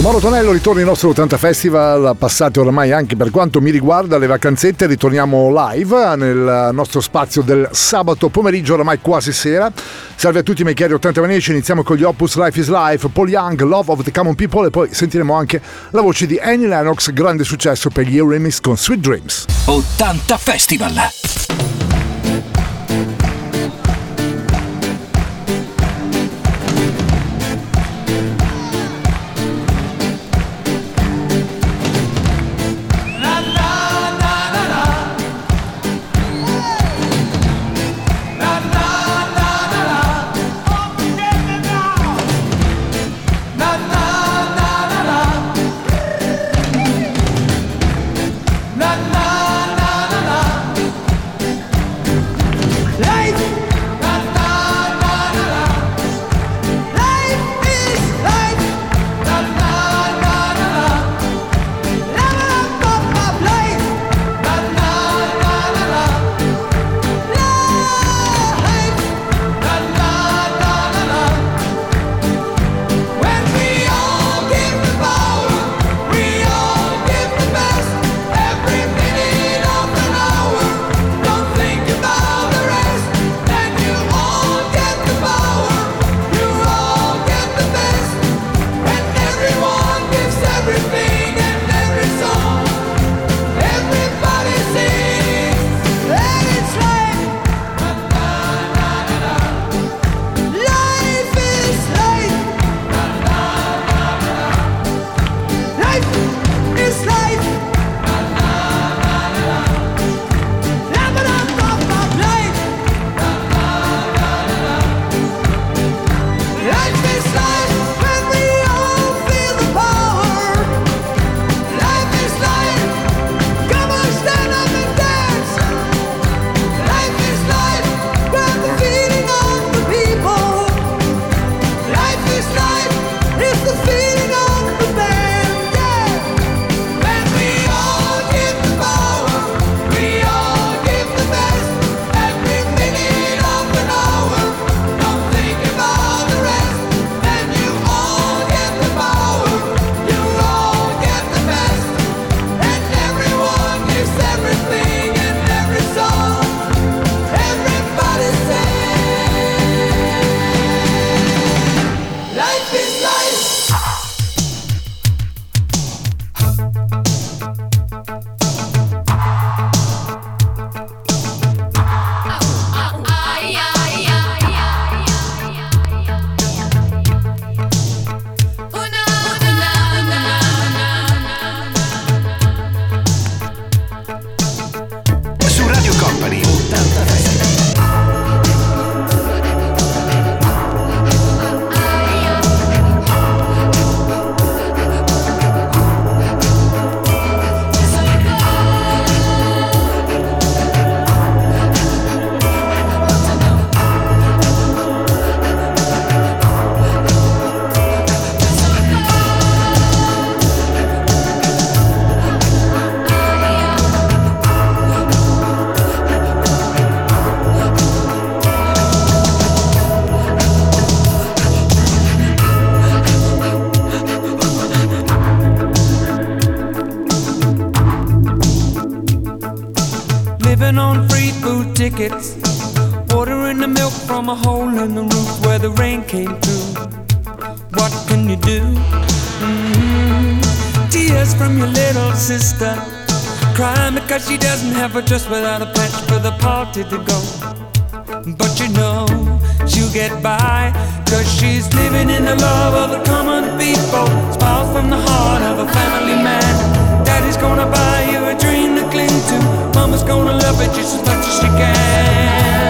Con Mauro Tonello ritorna il nostro 80 Festival, passate ormai anche per quanto mi riguarda le vacanzette, ritorniamo live nel nostro spazio del sabato pomeriggio, ormai quasi sera. Salve a tutti i miei cari 80 maniaci, iniziamo con gli Opus Life is Life, Paul Young, Love of the Common People e poi sentiremo anche la voce di Annie Lennox, grande successo per gli Eurythmics con Sweet Dreams. 80 Festival. Just mm-hmm. without a patch for the party to go. But you know she'll get by, cause she's living in the love of the common people. Smiles from the heart of a family man. Daddy's gonna buy you a dream to cling to. Mama's gonna love it just as much as she can.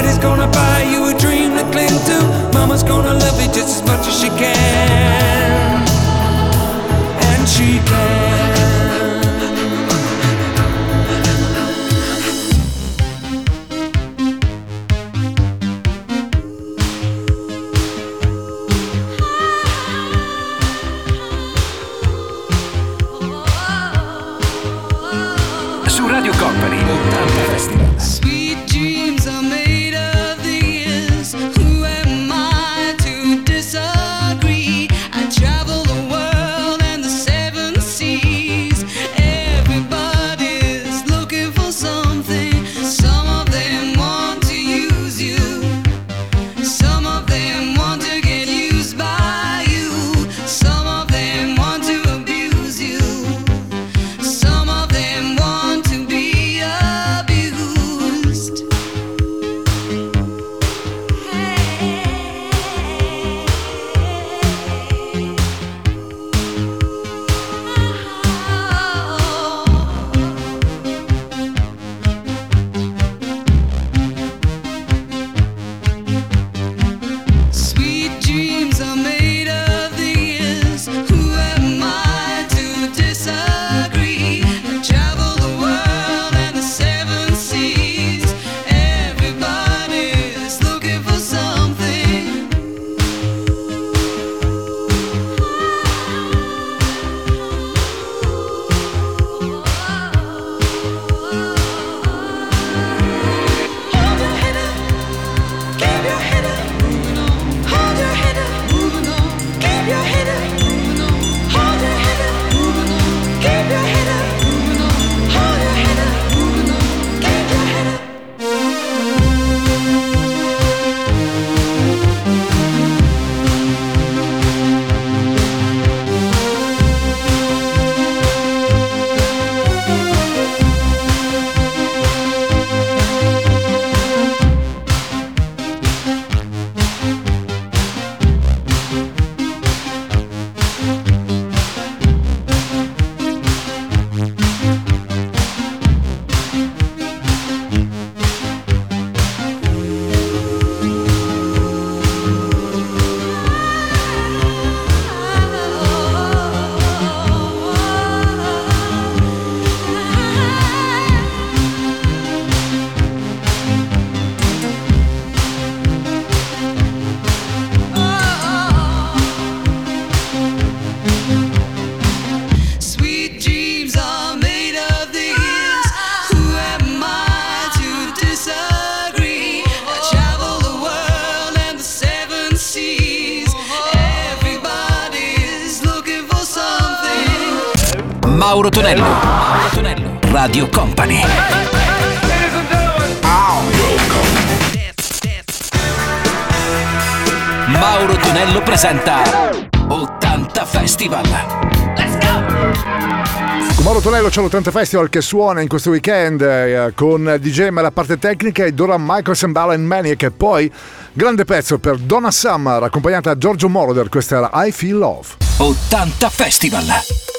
Daddy's gonna buy you a dream to cling to. Mama's gonna love you just as much as she can. And she can. C'è l'80 Festival che suona in questo weekend eh, con DJ ma la parte tecnica e Dora Michael Sambala and Maniac e poi grande pezzo per Donna Summer accompagnata da Giorgio Moroder, questa era I Feel Love. 80 Festival.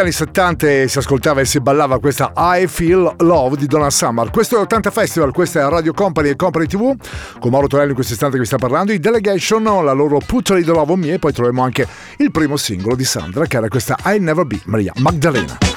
Anni 70 e si ascoltava e si ballava questa I Feel Love di Donna Summer. Questo è 80 Festival, questa è Radio Company e Company TV. Con Mauro Torelli in questo istante che vi sta parlando, i Delegation, la loro Put a Little Love on Me e poi troviamo anche il primo singolo di Sandra che era questa I Never Be Maria Magdalena.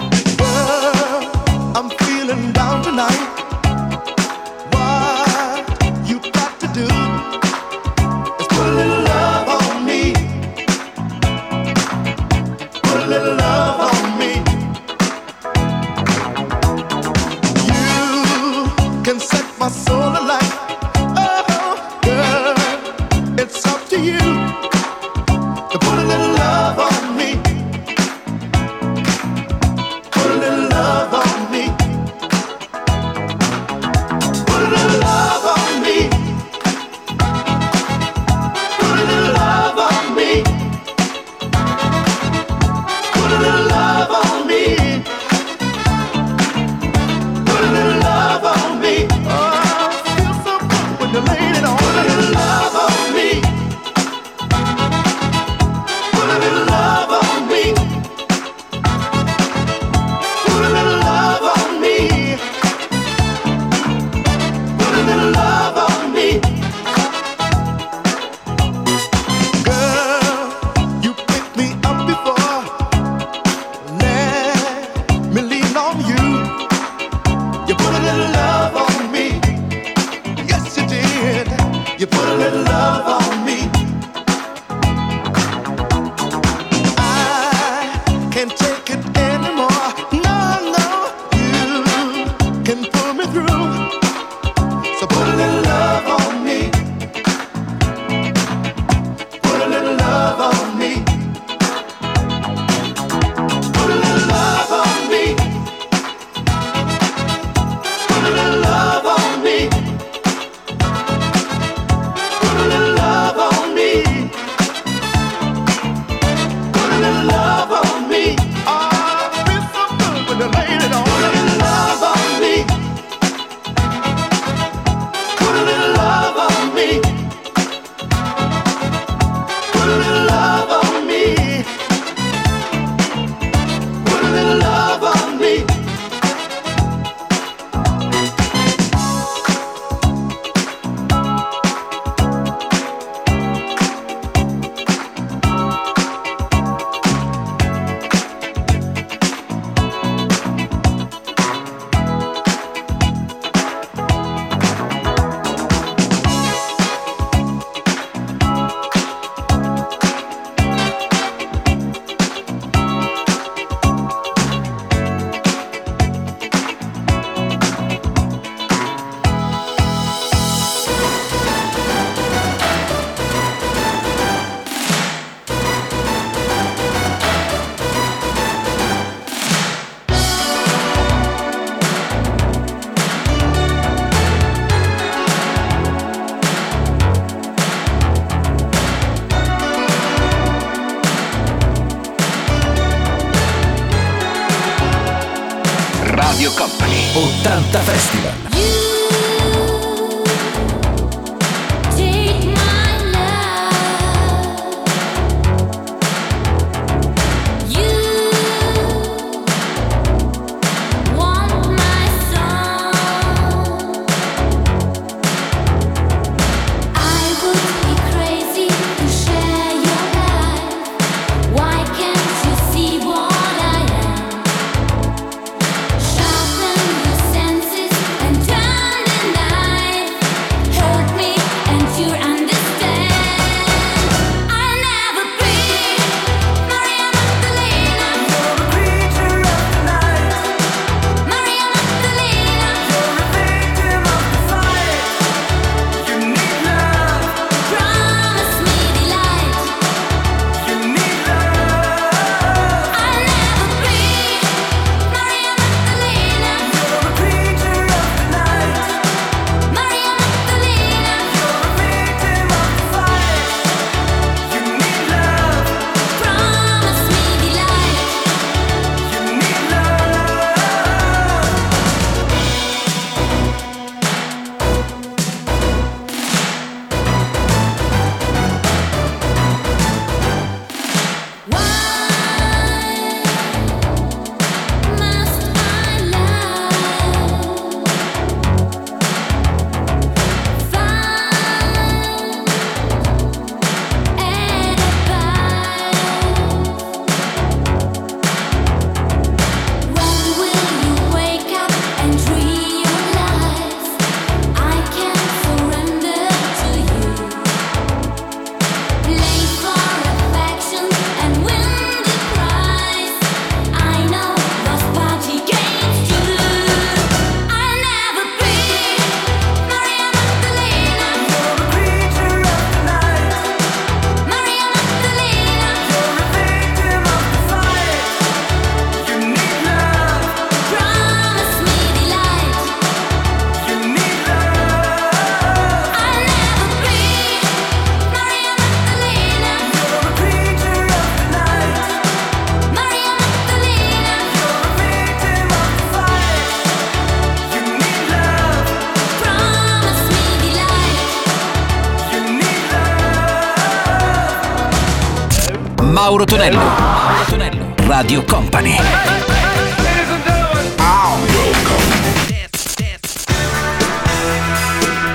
Mauro Tonello. Mauro Tonello. Radio Company.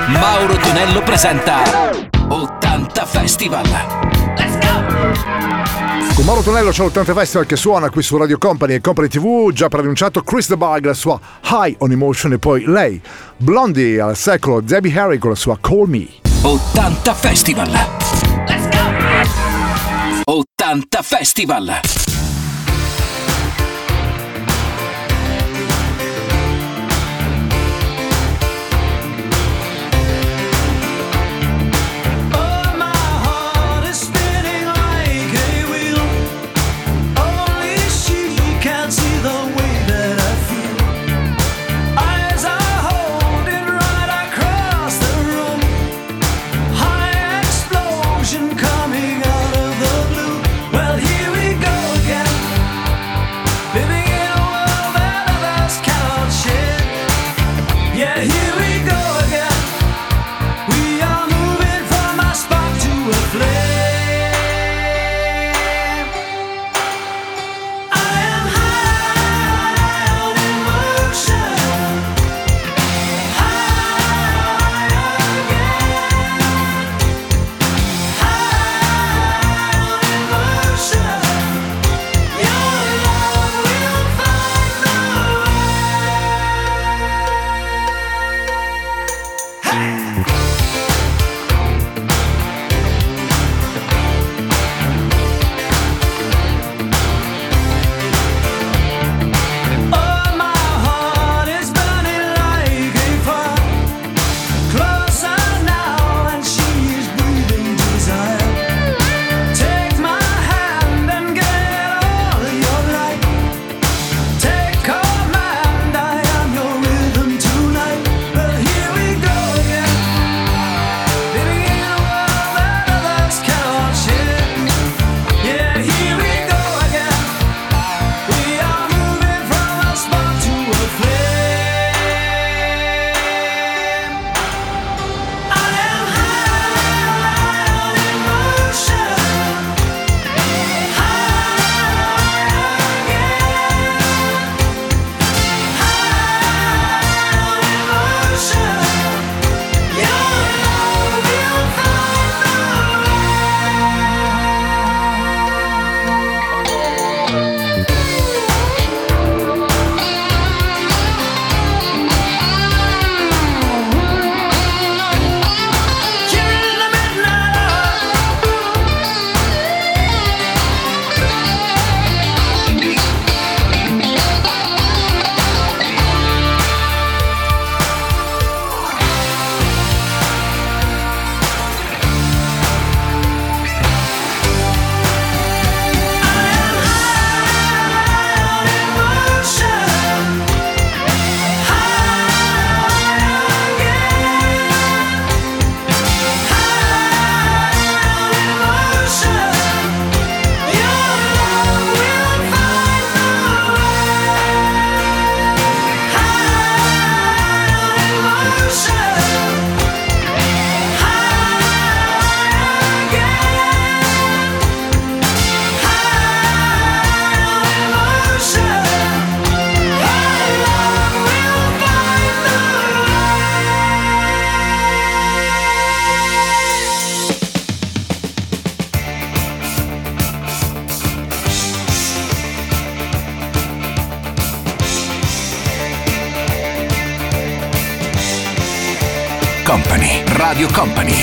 Mauro Tonello presenta 80 Festival. Let's go! Con Mauro Tonello c'è l'80 Festival che suona qui su Radio Company e Company TV, già preannunciato Chris The Bug, la sua High on Emotion e poi lei, Blondie al secolo, Debbie Harry con la sua Call Me. 80 Festival. Let's go! 80 Festival.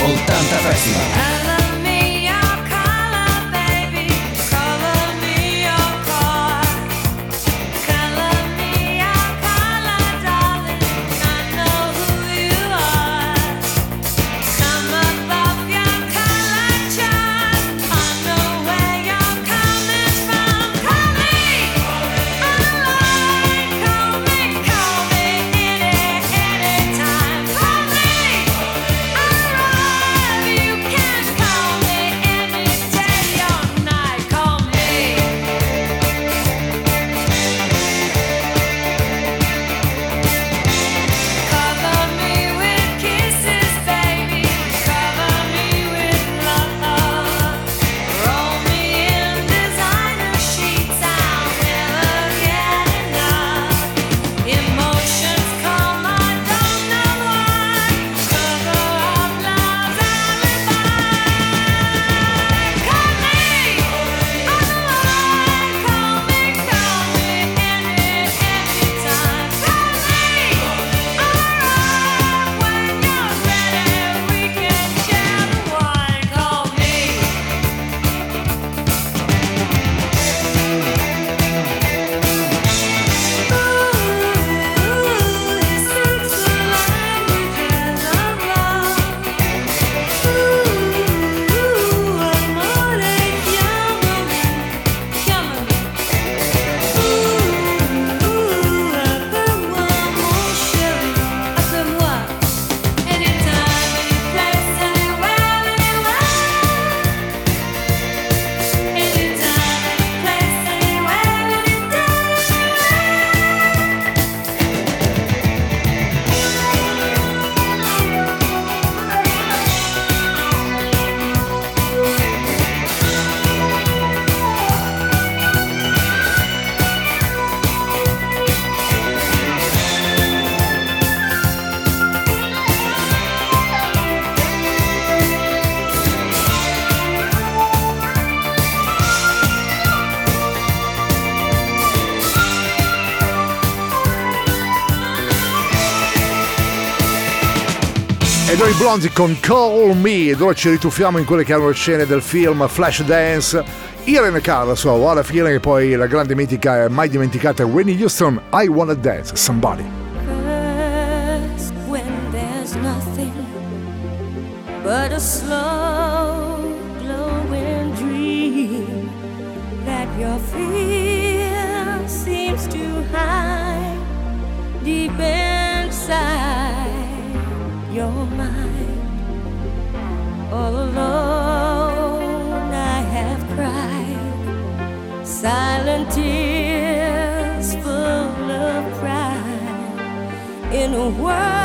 80 Festival. Blondie con Call Me, dove ci rituffiamo in quelle che erano le scene del film Flash Dance. Irene Cara, so, What a Feeling e poi la grande mitica, mai dimenticata Winnie Houston, I Wanna Dance, Somebody. but a slow silent tears full of pride in a world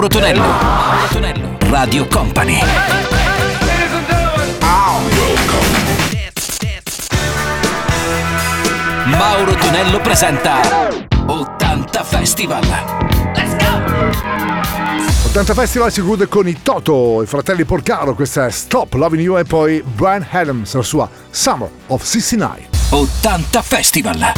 Mauro Tonello. Mauro Tonello. Radio Company. Mauro Tonello presenta 80 Festival. Let's go! 80 Festival si chiude con i Toto, i fratelli Porcaro, questa è Stop Loving You e poi Brian Adams, la sua Summer of 69. 80 Festival.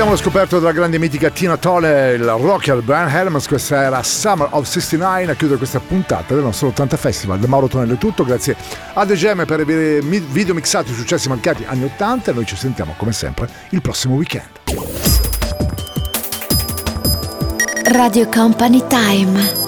abbiamo scoperto dalla grande mitica Tina Tolle, il rocker Brian Helms, questa era Summer of 69 a chiudere questa puntata del nostro 80 Festival. Da Mauro Tonello è tutto, grazie a The Gem per aver video mixato i successi mancati anni 80 e noi ci sentiamo come sempre il prossimo weekend. Radio Company Time